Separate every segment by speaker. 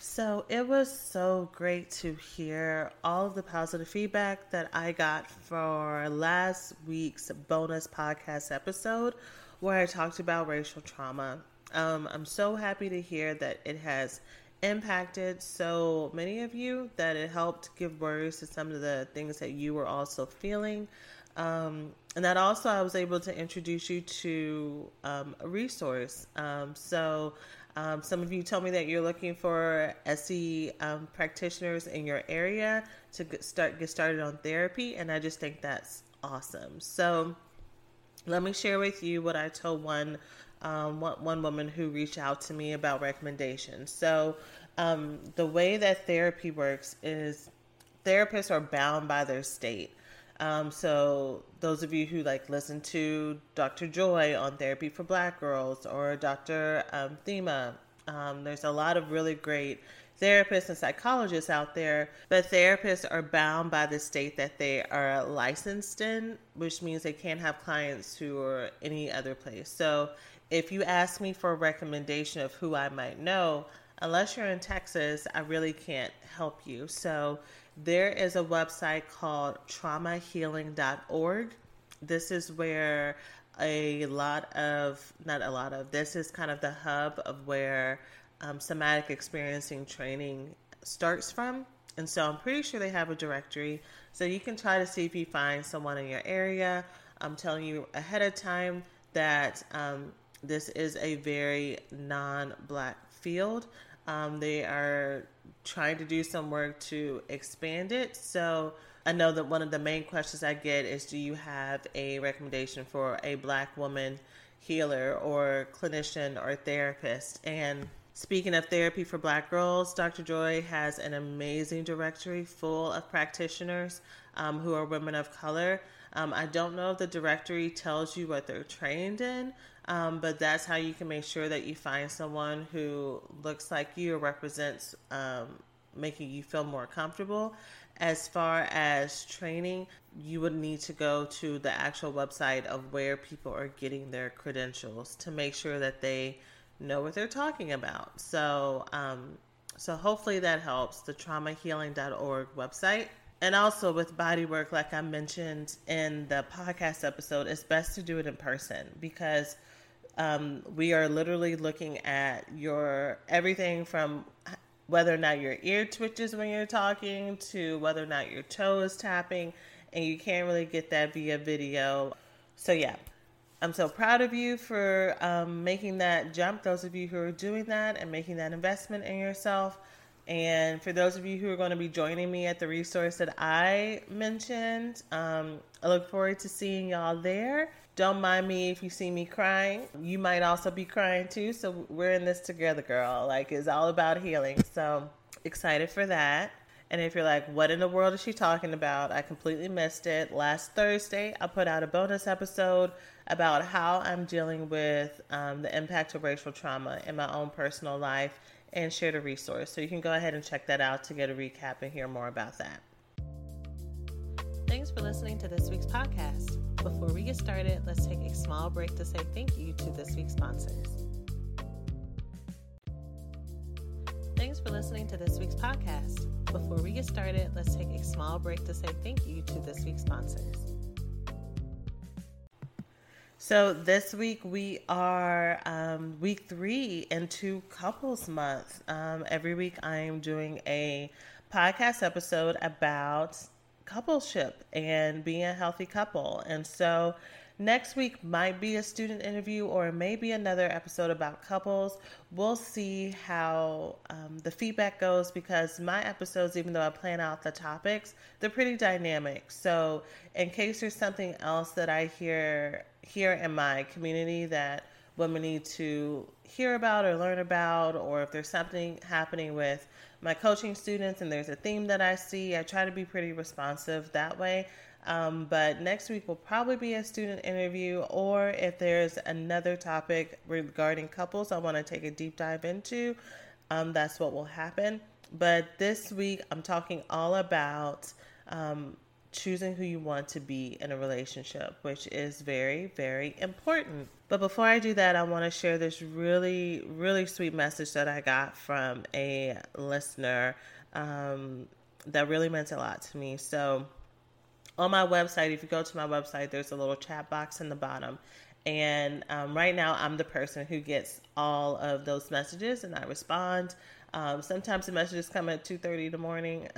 Speaker 1: So, it was so great to hear all of the positive feedback that I got for last week's bonus podcast episode where I talked about racial trauma. Um, I'm so happy to hear that it has impacted so many of you, that it helped give words to some of the things that you were also feeling. Um, and that also I was able to introduce you to um, a resource. Um, so um, some of you told me that you're looking for SE um, practitioners in your area to get start get started on therapy, and I just think that's awesome. So let me share with you what I told one um, one, one woman who reached out to me about recommendations. So um, the way that therapy works is therapists are bound by their state. Um, so those of you who like listen to Dr. Joy on Therapy for Black Girls or Dr. Um, Thema, um, there's a lot of really great therapists and psychologists out there, but therapists are bound by the state that they are licensed in, which means they can't have clients who are any other place. So if you ask me for a recommendation of who I might know, unless you're in Texas, I really can't help you. So there is a website called traumahealing.org. This is where a lot of, not a lot of, this is kind of the hub of where um, somatic experiencing training starts from. And so I'm pretty sure they have a directory. So you can try to see if you find someone in your area. I'm telling you ahead of time that um, this is a very non black field. Um, they are trying to do some work to expand it. So I know that one of the main questions I get is Do you have a recommendation for a black woman healer or clinician or therapist? And Speaking of therapy for black girls, Dr. Joy has an amazing directory full of practitioners um, who are women of color. Um, I don't know if the directory tells you what they're trained in, um, but that's how you can make sure that you find someone who looks like you or represents um, making you feel more comfortable. As far as training, you would need to go to the actual website of where people are getting their credentials to make sure that they know what they're talking about. So, um, so hopefully that helps. The traumahealing.org website. And also with body work, like I mentioned in the podcast episode, it's best to do it in person because um, we are literally looking at your everything from whether or not your ear twitches when you're talking to whether or not your toe is tapping, and you can't really get that via video. So, yeah, I'm so proud of you for um, making that jump. Those of you who are doing that and making that investment in yourself. And for those of you who are going to be joining me at the resource that I mentioned, um, I look forward to seeing y'all there. Don't mind me if you see me crying. You might also be crying too. So we're in this together, girl. Like it's all about healing. So excited for that. And if you're like, what in the world is she talking about? I completely missed it. Last Thursday, I put out a bonus episode about how I'm dealing with um, the impact of racial trauma in my own personal life and shared a resource. So you can go ahead and check that out to get a recap and hear more about that. Thanks for listening to this week's podcast. Before we get started, let's take a small break to say thank you to this week's sponsors. Thanks for listening to this week's podcast. Before we get started, let's take a small break to say thank you to this week's sponsors. So, this week we are um, week three into couples month. Um, every week I am doing a podcast episode about coupleship and being a healthy couple. And so next week might be a student interview or maybe another episode about couples. We'll see how um, the feedback goes because my episodes, even though I plan out the topics, they're pretty dynamic. So in case there's something else that I hear here in my community that women need to hear about or learn about, or if there's something happening with my coaching students and there's a theme that I see, I try to be pretty responsive that way. Um, but next week will probably be a student interview, or if there's another topic regarding couples I want to take a deep dive into, um, that's what will happen. But this week, I'm talking all about um, choosing who you want to be in a relationship, which is very, very important. But before I do that, I want to share this really, really sweet message that I got from a listener um, that really meant a lot to me. So, on my website, if you go to my website, there's a little chat box in the bottom. And um, right now, I'm the person who gets all of those messages and I respond. Um, sometimes the messages come at 2.30 in the morning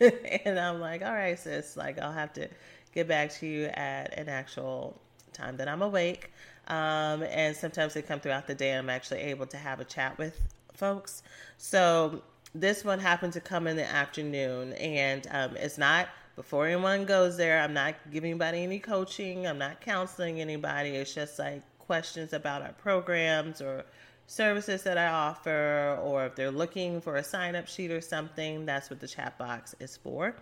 Speaker 1: and I'm like, all right, sis, like I'll have to get back to you at an actual time that I'm awake. Um, and sometimes they come throughout the day I'm actually able to have a chat with folks. So this one happened to come in the afternoon and um, it's not before anyone goes there, I'm not giving anybody any coaching. I'm not counseling anybody. It's just like questions about our programs or services that I offer, or if they're looking for a sign up sheet or something, that's what the chat box is for.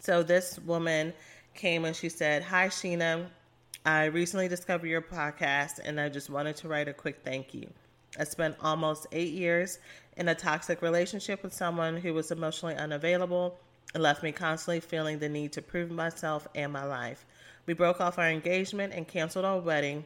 Speaker 1: So this woman came and she said, Hi, Sheena. I recently discovered your podcast and I just wanted to write a quick thank you. I spent almost eight years in a toxic relationship with someone who was emotionally unavailable and left me constantly feeling the need to prove myself and my life. We broke off our engagement and canceled our wedding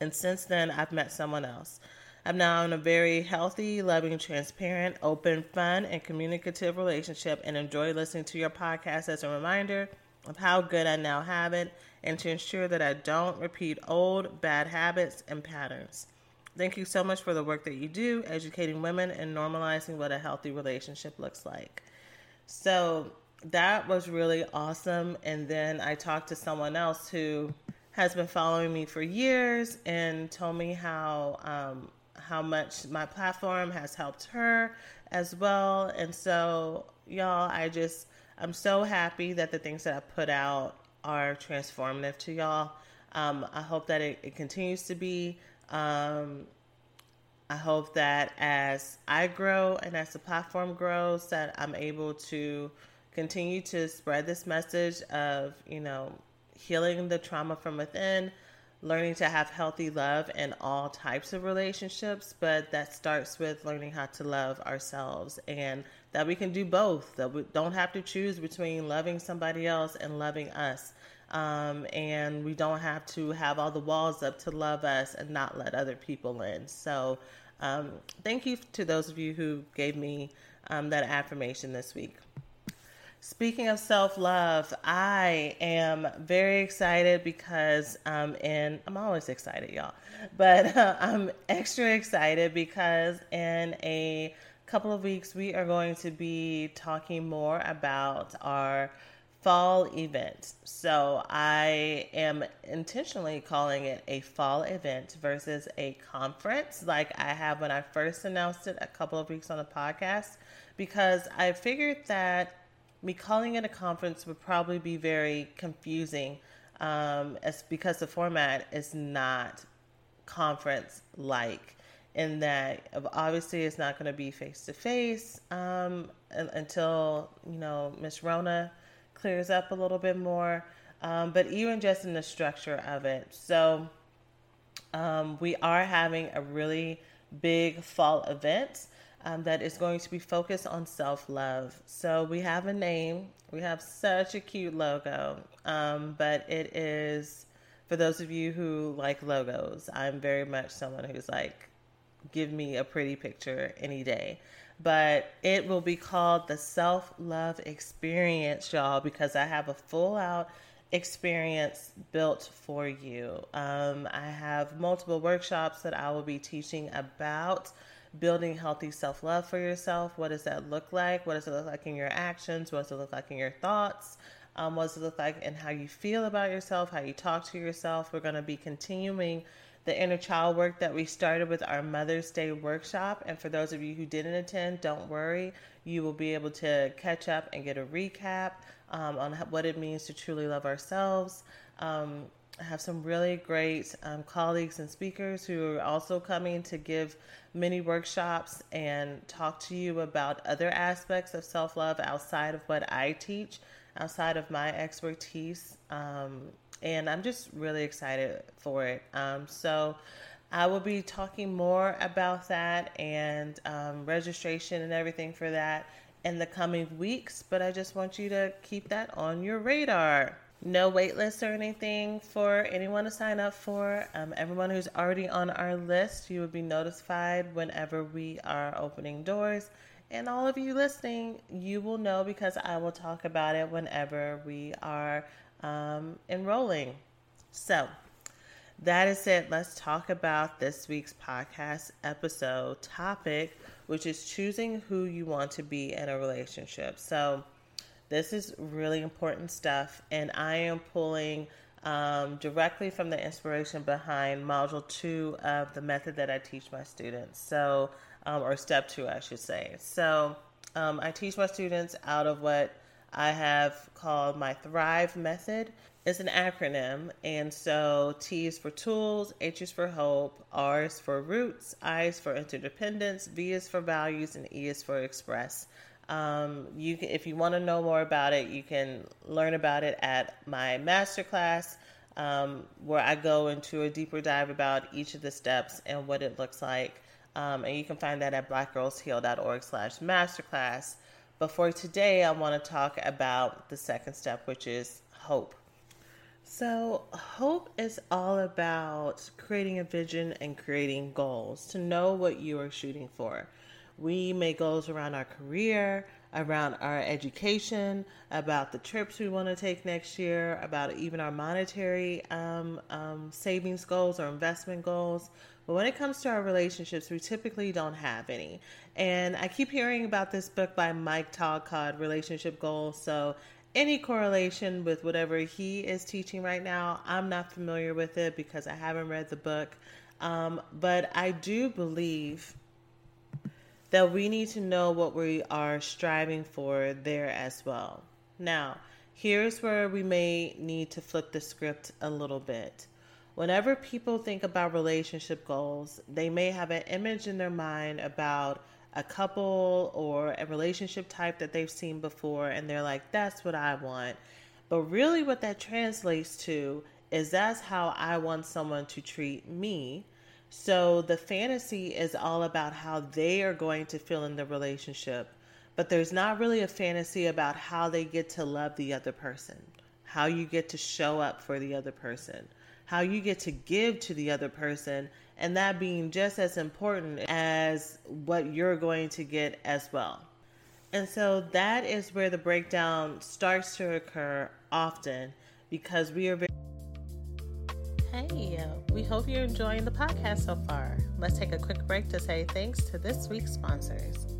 Speaker 1: and since then, I've met someone else. I'm now in a very healthy, loving, transparent, open, fun, and communicative relationship and enjoy listening to your podcast as a reminder of how good I now have it and to ensure that I don't repeat old bad habits and patterns. Thank you so much for the work that you do, educating women and normalizing what a healthy relationship looks like. So that was really awesome. And then I talked to someone else who has been following me for years and told me how um, how much my platform has helped her as well. And so, y'all, I just I'm so happy that the things that I put out are transformative to y'all. Um, I hope that it, it continues to be. Um, I hope that as I grow and as the platform grows, that I'm able to continue to spread this message of, you know, healing the trauma from within, learning to have healthy love in all types of relationships, but that starts with learning how to love ourselves and that we can do both, that we don't have to choose between loving somebody else and loving us. Um, and we don't have to have all the walls up to love us and not let other people in. So, um, thank you to those of you who gave me um, that affirmation this week. Speaking of self love, I am very excited because um, in I'm always excited, y'all, but uh, I'm extra excited because in a couple of weeks we are going to be talking more about our fall event. So I am intentionally calling it a fall event versus a conference, like I have when I first announced it a couple of weeks on the podcast, because I figured that me calling it a conference would probably be very confusing um, as because the format is not conference like in that obviously it's not going to be face to face until you know Miss Rona clears up a little bit more. Um, but even just in the structure of it, so um, we are having a really big fall event um, that is going to be focused on self love. So we have a name, we have such a cute logo, um, but it is for those of you who like logos. I'm very much someone who's like, give me a pretty picture any day. But it will be called the Self Love Experience, y'all, because I have a full out experience built for you. Um, I have multiple workshops that I will be teaching about building healthy self love for yourself. What does that look like? What does it look like in your actions? What does it look like in your thoughts? Um, what does it look like in how you feel about yourself, how you talk to yourself? We're going to be continuing the inner child work that we started with our Mother's Day workshop. And for those of you who didn't attend, don't worry. You will be able to catch up and get a recap um, on what it means to truly love ourselves. Um, I have some really great um, colleagues and speakers who are also coming to give mini workshops and talk to you about other aspects of self love outside of what I teach, outside of my expertise. Um, and I'm just really excited for it. Um, so, I will be talking more about that and um, registration and everything for that in the coming weeks, but I just want you to keep that on your radar. No wait list or anything for anyone to sign up for. Um, everyone who's already on our list, you will be notified whenever we are opening doors. And all of you listening, you will know because I will talk about it whenever we are um, enrolling. So, that is it. Let's talk about this week's podcast episode topic, which is choosing who you want to be in a relationship. So, this is really important stuff, and I am pulling um, directly from the inspiration behind Module 2 of the method that I teach my students. So, um, or Step 2, I should say. So, um, I teach my students out of what I have called my Thrive method. It's an acronym, and so T is for tools, H is for hope, R is for roots, I is for interdependence, V is for values, and E is for express. Um, you can, if you want to know more about it, you can learn about it at my masterclass, um, where I go into a deeper dive about each of the steps and what it looks like. Um, and you can find that at blackgirlsheal.org slash masterclass. But for today, I want to talk about the second step, which is hope. So, hope is all about creating a vision and creating goals to know what you are shooting for. We make goals around our career, around our education, about the trips we want to take next year, about even our monetary um, um, savings goals or investment goals. But when it comes to our relationships, we typically don't have any. And I keep hearing about this book by Mike Todd called Relationship Goals. So any correlation with whatever he is teaching right now, I'm not familiar with it because I haven't read the book. Um, but I do believe that we need to know what we are striving for there as well. Now, here's where we may need to flip the script a little bit. Whenever people think about relationship goals, they may have an image in their mind about a couple or a relationship type that they've seen before, and they're like, that's what I want. But really, what that translates to is that's how I want someone to treat me so the fantasy is all about how they are going to feel in the relationship, but there's not really a fantasy about how they get to love the other person, how you get to show up for the other person, how you get to give to the other person, and that being just as important as what you're going to get as well. And so that is where the breakdown starts to occur often because we are very Hey, uh, we hope you're enjoying the podcast so far. Let's take a quick break to say thanks to this week's sponsors.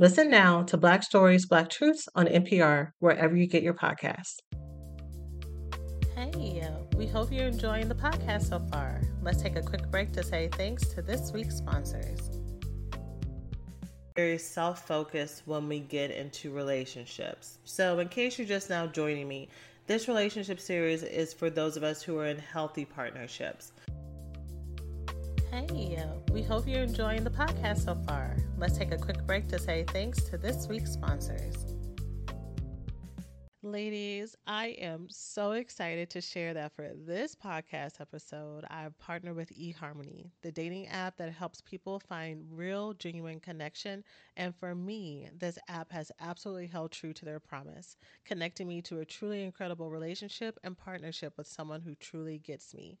Speaker 1: Listen now to Black Stories, Black Truths on NPR, wherever you get your podcasts. Hey, we hope you're enjoying the podcast so far. Let's take a quick break to say thanks to this week's sponsors. Very self focused when we get into relationships. So, in case you're just now joining me, this relationship series is for those of us who are in healthy partnerships. Hey, we hope you're enjoying the podcast so far. Let's take a quick break to say thanks to this week's sponsors. Ladies, I am so excited to share that for this podcast episode, I've partnered with eHarmony, the dating app that helps people find real, genuine connection. And for me, this app has absolutely held true to their promise, connecting me to a truly incredible relationship and partnership with someone who truly gets me.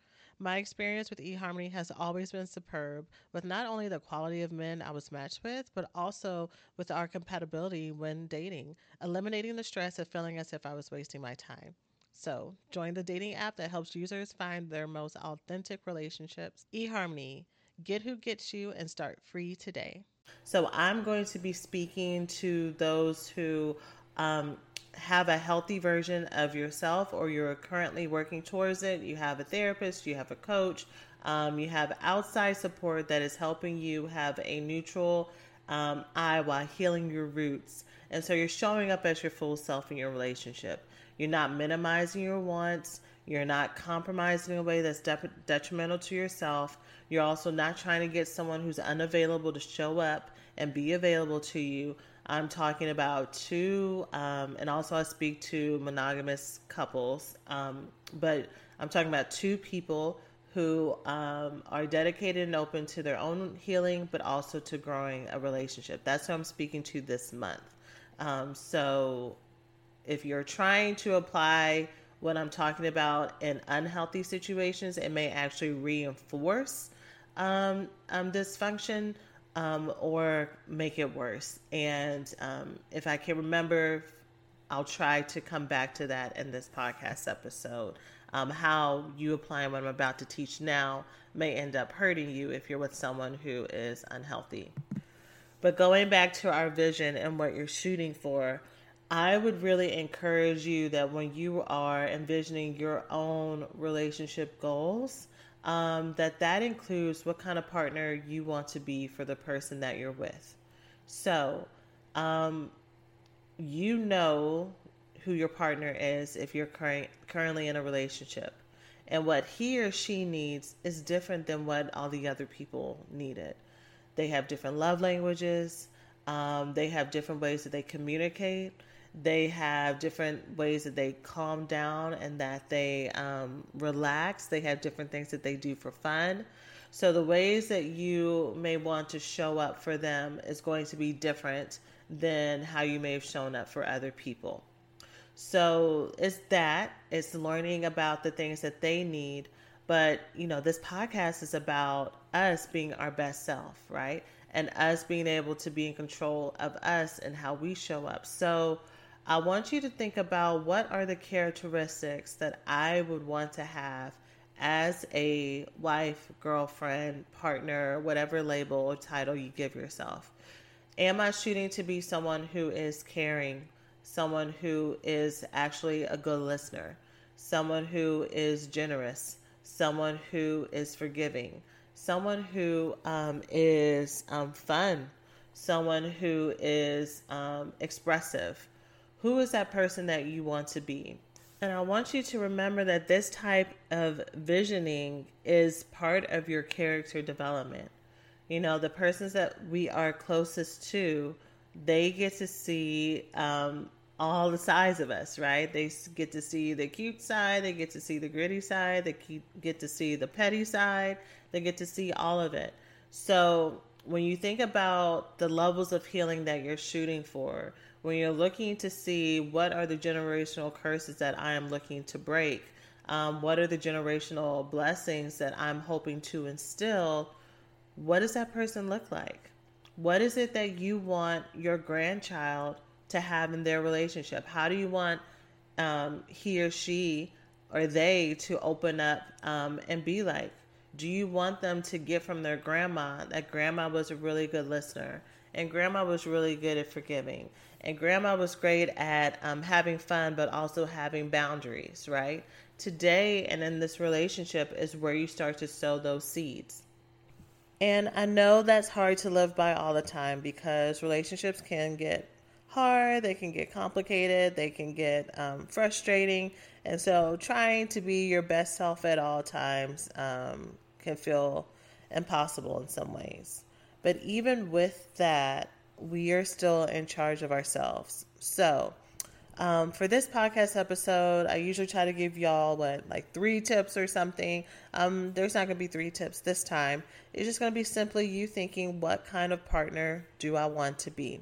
Speaker 1: My experience with eHarmony has always been superb, with not only the quality of men I was matched with, but also with our compatibility when dating, eliminating the stress of feeling as if I was wasting my time. So, join the dating app that helps users find their most authentic relationships. eHarmony, get who gets you and start free today. So, I'm going to be speaking to those who um, have a healthy version of yourself or you're currently working towards it. You have a therapist, you have a coach, um, you have outside support that is helping you have a neutral um, eye while healing your roots. And so you're showing up as your full self in your relationship. You're not minimizing your wants. You're not compromising in a way that's de- detrimental to yourself. You're also not trying to get someone who's unavailable to show up and be available to you. I'm talking about two, um, and also I speak to monogamous couples, um, but I'm talking about two people who um, are dedicated and open to their own healing, but also to growing a relationship. That's who I'm speaking to this month. Um, so if you're trying to apply what I'm talking about in unhealthy situations, it may actually reinforce um, um, dysfunction um, or make it worse. And um, if I can remember, I'll try to come back to that in this podcast episode. Um, how you applying what I'm about to teach now may end up hurting you if you're with someone who is unhealthy. But going back to our vision and what you're shooting for, I would really encourage you that when you are envisioning your own relationship goals, um, that that includes what kind of partner you want to be for the person that you're with. So, um, you know who your partner is if you're current, currently in a relationship. And what he or she needs is different than what all the other people needed. They have different love languages, um, they have different ways that they communicate they have different ways that they calm down and that they um, relax. They have different things that they do for fun. So, the ways that you may want to show up for them is going to be different than how you may have shown up for other people. So, it's that, it's learning about the things that they need. But, you know, this podcast is about us being our best self, right? And us being able to be in control of us and how we show up. So, I want you to think about what are the characteristics that I would want to have as a wife, girlfriend, partner, whatever label or title you give yourself. Am I shooting to be someone who is caring, someone who is actually a good listener, someone who is generous, someone who is forgiving, someone who um, is um, fun, someone who is um, expressive? Who is that person that you want to be? And I want you to remember that this type of visioning is part of your character development. You know, the persons that we are closest to, they get to see um, all the sides of us, right? They get to see the cute side, they get to see the gritty side, they get to see the petty side, they get to see all of it. So when you think about the levels of healing that you're shooting for, when you're looking to see what are the generational curses that I am looking to break, um, what are the generational blessings that I'm hoping to instill what does that person look like? What is it that you want your grandchild to have in their relationship? How do you want um, he or she or they to open up um, and be like? Do you want them to get from their grandma that grandma was a really good listener and grandma was really good at forgiving and grandma was great at um, having fun but also having boundaries, right? Today and in this relationship is where you start to sow those seeds. And I know that's hard to live by all the time because relationships can get hard, they can get complicated, they can get um, frustrating. And so trying to be your best self at all times um, can feel impossible in some ways. But even with that, we are still in charge of ourselves. So, um, for this podcast episode, I usually try to give y'all what like three tips or something. Um, there's not going to be three tips this time. It's just going to be simply you thinking, what kind of partner do I want to be?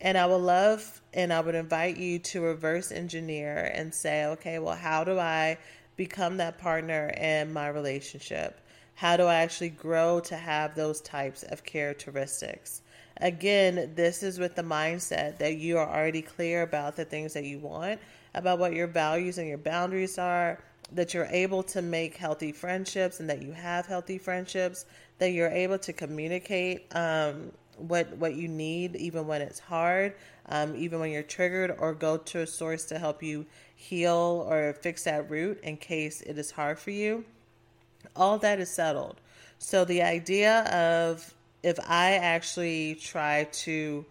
Speaker 1: And I would love and I would invite you to reverse engineer and say, okay, well, how do I become that partner in my relationship? How do I actually grow to have those types of characteristics? Again, this is with the mindset that you are already clear about the things that you want, about what your values and your boundaries are, that you're able to make healthy friendships and that you have healthy friendships, that you're able to communicate um, what what you need even when it's hard, um, even when you're triggered, or go to a source to help you heal or fix that root in case it is hard for you. All that is settled. So the idea of if I actually try to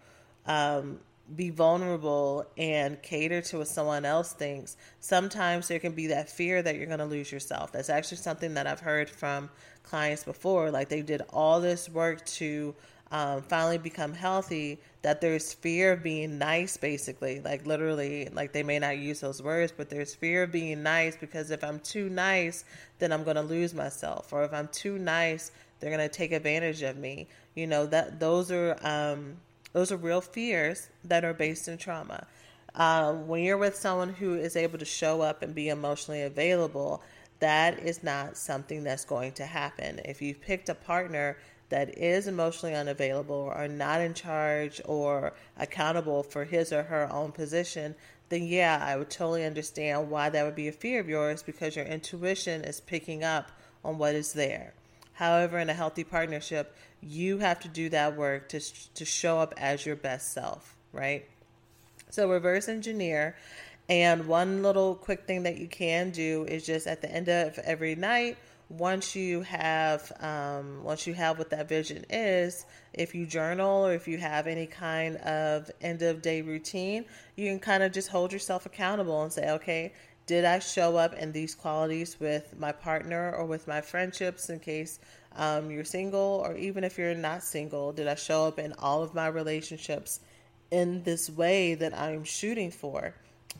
Speaker 1: um, be vulnerable and cater to what someone else thinks, sometimes there can be that fear that you're going to lose yourself. That's actually something that I've heard from clients before. Like they did all this work to um, finally become healthy, that there's fear of being nice, basically. Like literally, like they may not use those words, but there's fear of being nice because if I'm too nice, then I'm going to lose myself. Or if I'm too nice, they're going to take advantage of me. You know that those are um, those are real fears that are based in trauma. Um, when you're with someone who is able to show up and be emotionally available, that is not something that's going to happen. If you've picked a partner that is emotionally unavailable or are not in charge or accountable for his or her own position, then yeah, I would totally understand why that would be a fear of yours because your intuition is picking up on what is there. However, in a healthy partnership, you have to do that work to to show up as your best self, right? So reverse engineer and one little quick thing that you can do is just at the end of every night once you have um, once you have what that vision is if you journal or if you have any kind of end of day routine you can kind of just hold yourself accountable and say okay did i show up in these qualities with my partner or with my friendships in case um, you're single, or even if you're not single, did I show up in all of my relationships in this way that I'm shooting for?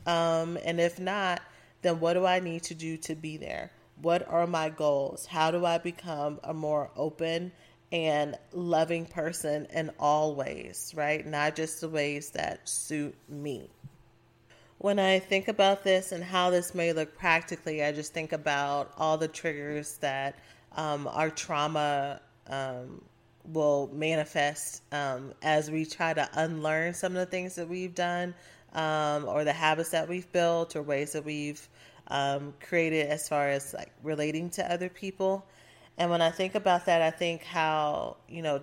Speaker 1: Um, and if not, then what do I need to do to be there? What are my goals? How do I become a more open and loving person in all ways, right? Not just the ways that suit me. When I think about this and how this may look practically, I just think about all the triggers that um, our trauma um, will manifest um, as we try to unlearn some of the things that we've done um, or the habits that we've built or ways that we've um, created as far as like relating to other people. And when I think about that, I think how, you know,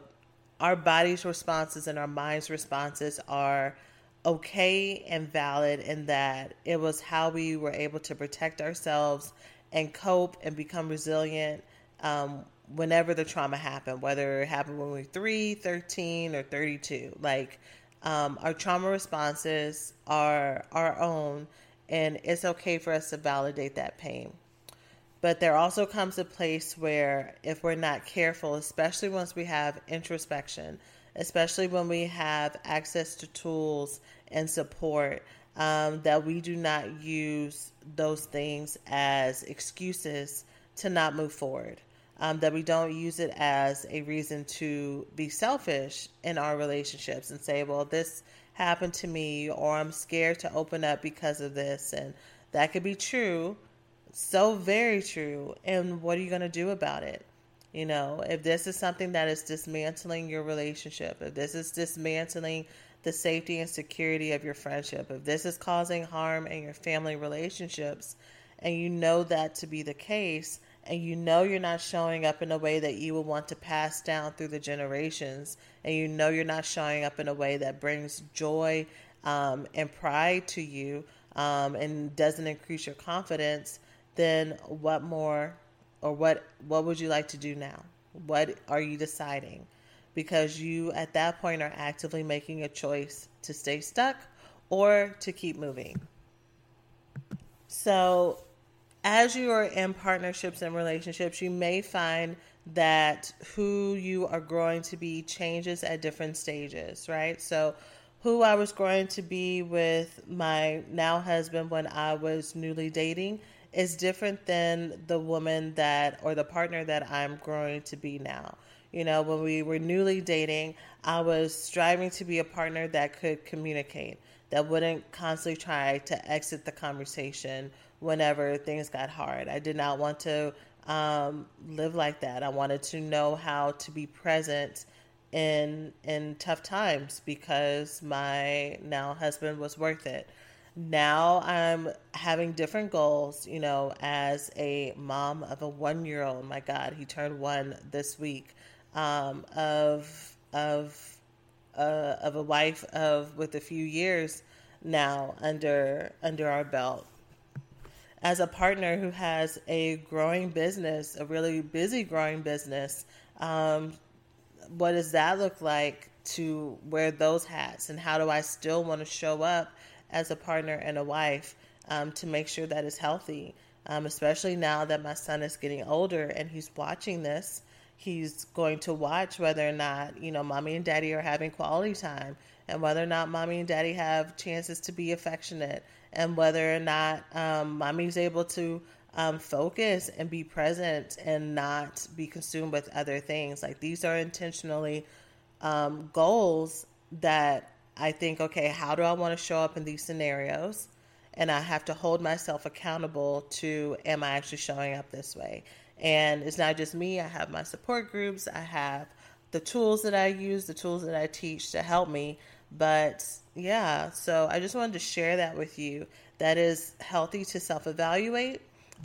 Speaker 1: our body's responses and our mind's responses are okay and valid in that it was how we were able to protect ourselves and cope and become resilient um, whenever the trauma happened, whether it happened when we were 3, 13, or 32. Like, um, our trauma responses are our own, and it's okay for us to validate that pain. But there also comes a place where, if we're not careful, especially once we have introspection, especially when we have access to tools and support, um, that we do not use those things as excuses to not move forward. Um, that we don't use it as a reason to be selfish in our relationships and say, well, this happened to me, or I'm scared to open up because of this. And that could be true, so very true. And what are you going to do about it? You know, if this is something that is dismantling your relationship, if this is dismantling the safety and security of your friendship, if this is causing harm in your family relationships, and you know that to be the case, and you know you're not showing up in a way that you would want to pass down through the generations, and you know you're not showing up in a way that brings joy um, and pride to you um, and doesn't increase your confidence, then what more or what what would you like to do now? What are you deciding? Because you at that point are actively making a choice to stay stuck or to keep moving. So, as you are in partnerships and relationships, you may find that who you are growing to be changes at different stages, right? So, who I was growing to be with my now husband when I was newly dating is different than the woman that or the partner that I'm growing to be now. You know, when we were newly dating, I was striving to be a partner that could communicate, that wouldn't constantly try to exit the conversation whenever things got hard. I did not want to um, live like that. I wanted to know how to be present in in tough times because my now husband was worth it now I'm having different goals, you know, as a mom of a one year old. My God, he turned one this week. Um, of of uh, of a wife of with a few years now under under our belt. As a partner who has a growing business, a really busy growing business, um, what does that look like to wear those hats, and how do I still want to show up as a partner and a wife um, to make sure that it's healthy. Um, especially now that my son is getting older and he's watching this, he's going to watch whether or not, you know, mommy and daddy are having quality time and whether or not mommy and daddy have chances to be affectionate and whether or not um, mommy's able to um, focus and be present and not be consumed with other things. Like these are intentionally um, goals that I think, okay, how do I want to show up in these scenarios? And I have to hold myself accountable to, am I actually showing up this way? And it's not just me, I have my support groups, I have the tools that I use, the tools that I teach to help me. But yeah, so I just wanted to share that with you. That is healthy to self evaluate.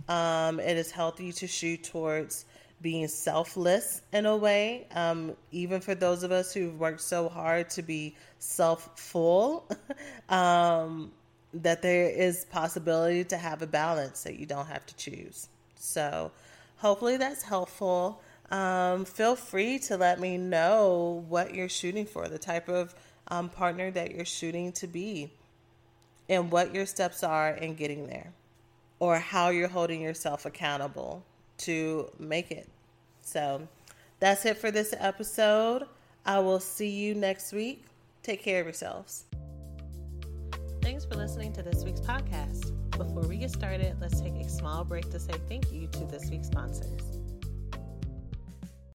Speaker 1: Um, it is healthy to shoot towards being selfless in a way, um, even for those of us who've worked so hard to be self full, um, that there is possibility to have a balance that you don't have to choose. So, hopefully, that's helpful. Um, feel free to let me know what you're shooting for, the type of um, partner that you're shooting to be, and what your steps are in getting there, or how you're holding yourself accountable to make it. So that's it for this episode. I will see you next week. Take care of yourselves. Thanks for listening to this week's podcast. Before we get started, let's take a small break to say thank you to this week's sponsors.